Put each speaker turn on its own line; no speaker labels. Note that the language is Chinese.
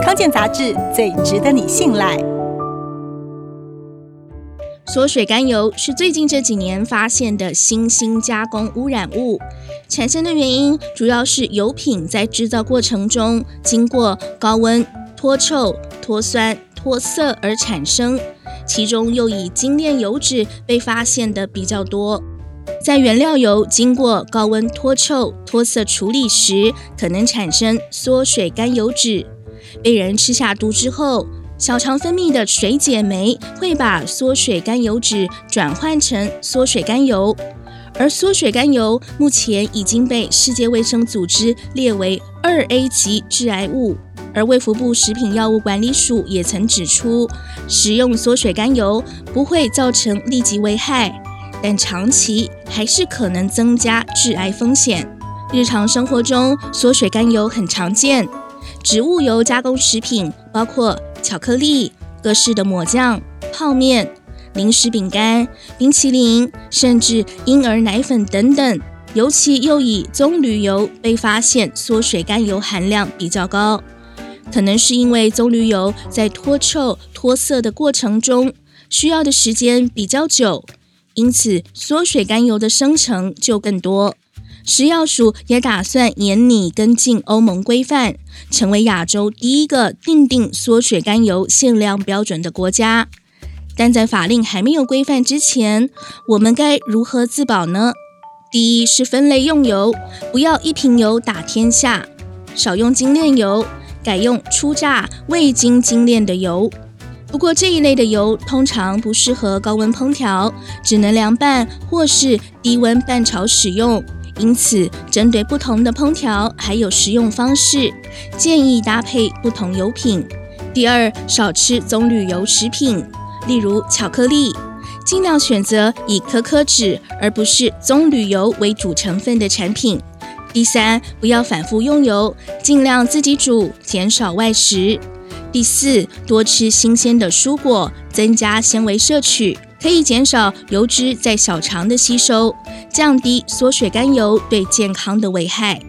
康健杂志最值得你信赖。
缩水甘油是最近这几年发现的新兴加工污染物，产生的原因主要是油品在制造过程中经过高温脱臭、脱酸、脱色而产生，其中又以精炼油脂被发现的比较多。在原料油经过高温脱臭、脱色处理时，可能产生缩水甘油酯。被人吃下毒之后，小肠分泌的水解酶会把缩水甘油酯转换成缩水甘油，而缩水甘油目前已经被世界卫生组织列为二 A 级致癌物。而卫福部食品药物管理署也曾指出，食用缩水甘油不会造成立即危害。但长期还是可能增加致癌风险。日常生活中，缩水甘油很常见。植物油加工食品包括巧克力、各式的抹酱、泡面、零食饼干、冰淇淋，甚至婴儿奶粉等等。尤其又以棕榈油被发现缩水甘油含量比较高，可能是因为棕榈油在脱臭、脱色的过程中需要的时间比较久。因此，缩水甘油的生成就更多。食药署也打算严拟跟进欧盟规范，成为亚洲第一个订定缩水甘油限量标准的国家。但在法令还没有规范之前，我们该如何自保呢？第一是分类用油，不要一瓶油打天下，少用精炼油，改用初榨未经精炼的油。不过这一类的油通常不适合高温烹调，只能凉拌或是低温拌炒使用。因此，针对不同的烹调还有食用方式，建议搭配不同油品。第二，少吃棕榈油食品，例如巧克力，尽量选择以可可脂而不是棕榈油为主成分的产品。第三，不要反复用油，尽量自己煮，减少外食。第四，多吃新鲜的蔬果，增加纤维摄取，可以减少油脂在小肠的吸收，降低缩水甘油对健康的危害。